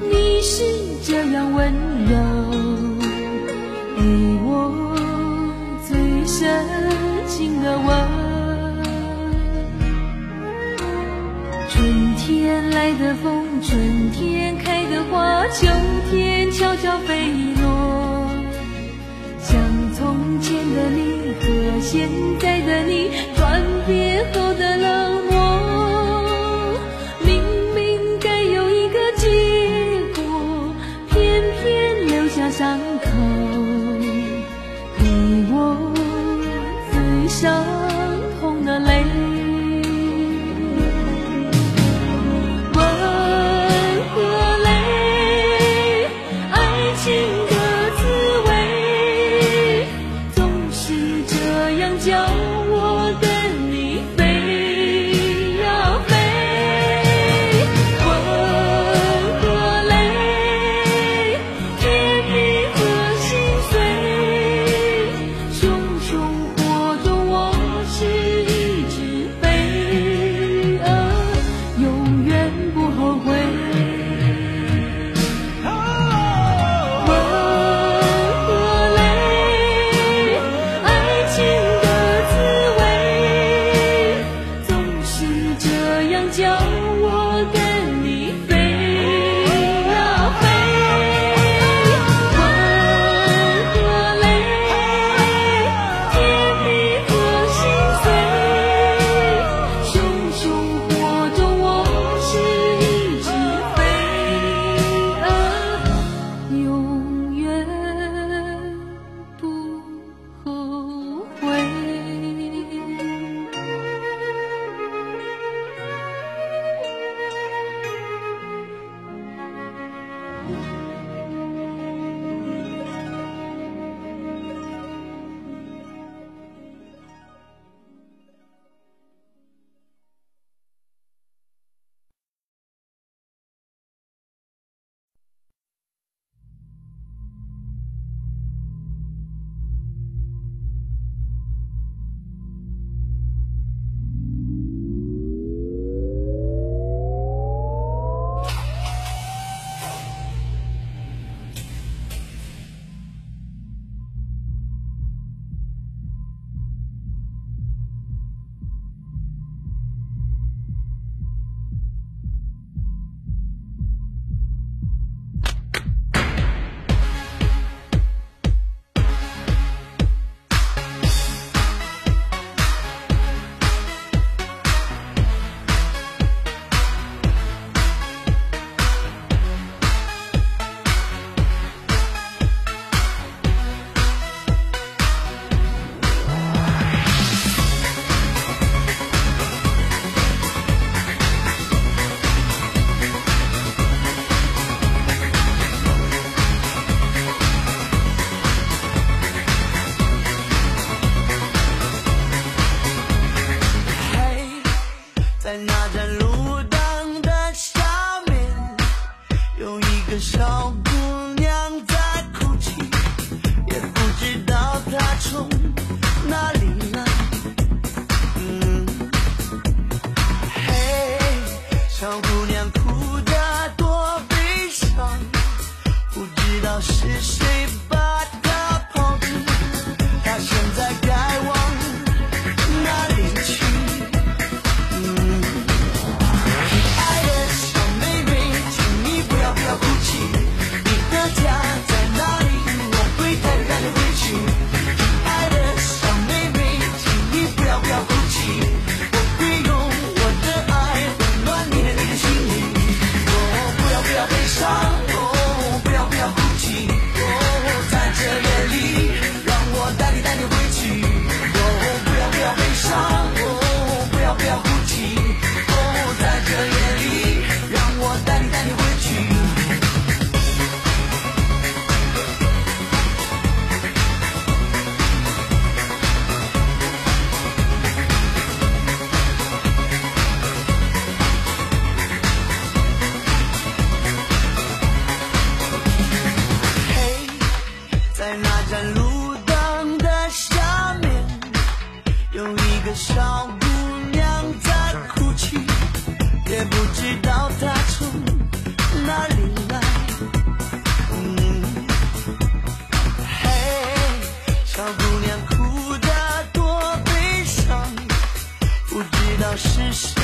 你是这样温柔，给我最深情的吻。春天来的风，春天开的花，秋天悄悄飞落。像从前的你和现在的你。下 小姑娘哭得多悲伤不知道是谁悲伤。在那盏路灯的下面有一个小姑娘在哭泣也不知道她从哪里来。嗯嘿小姑娘哭的多悲伤不知道是谁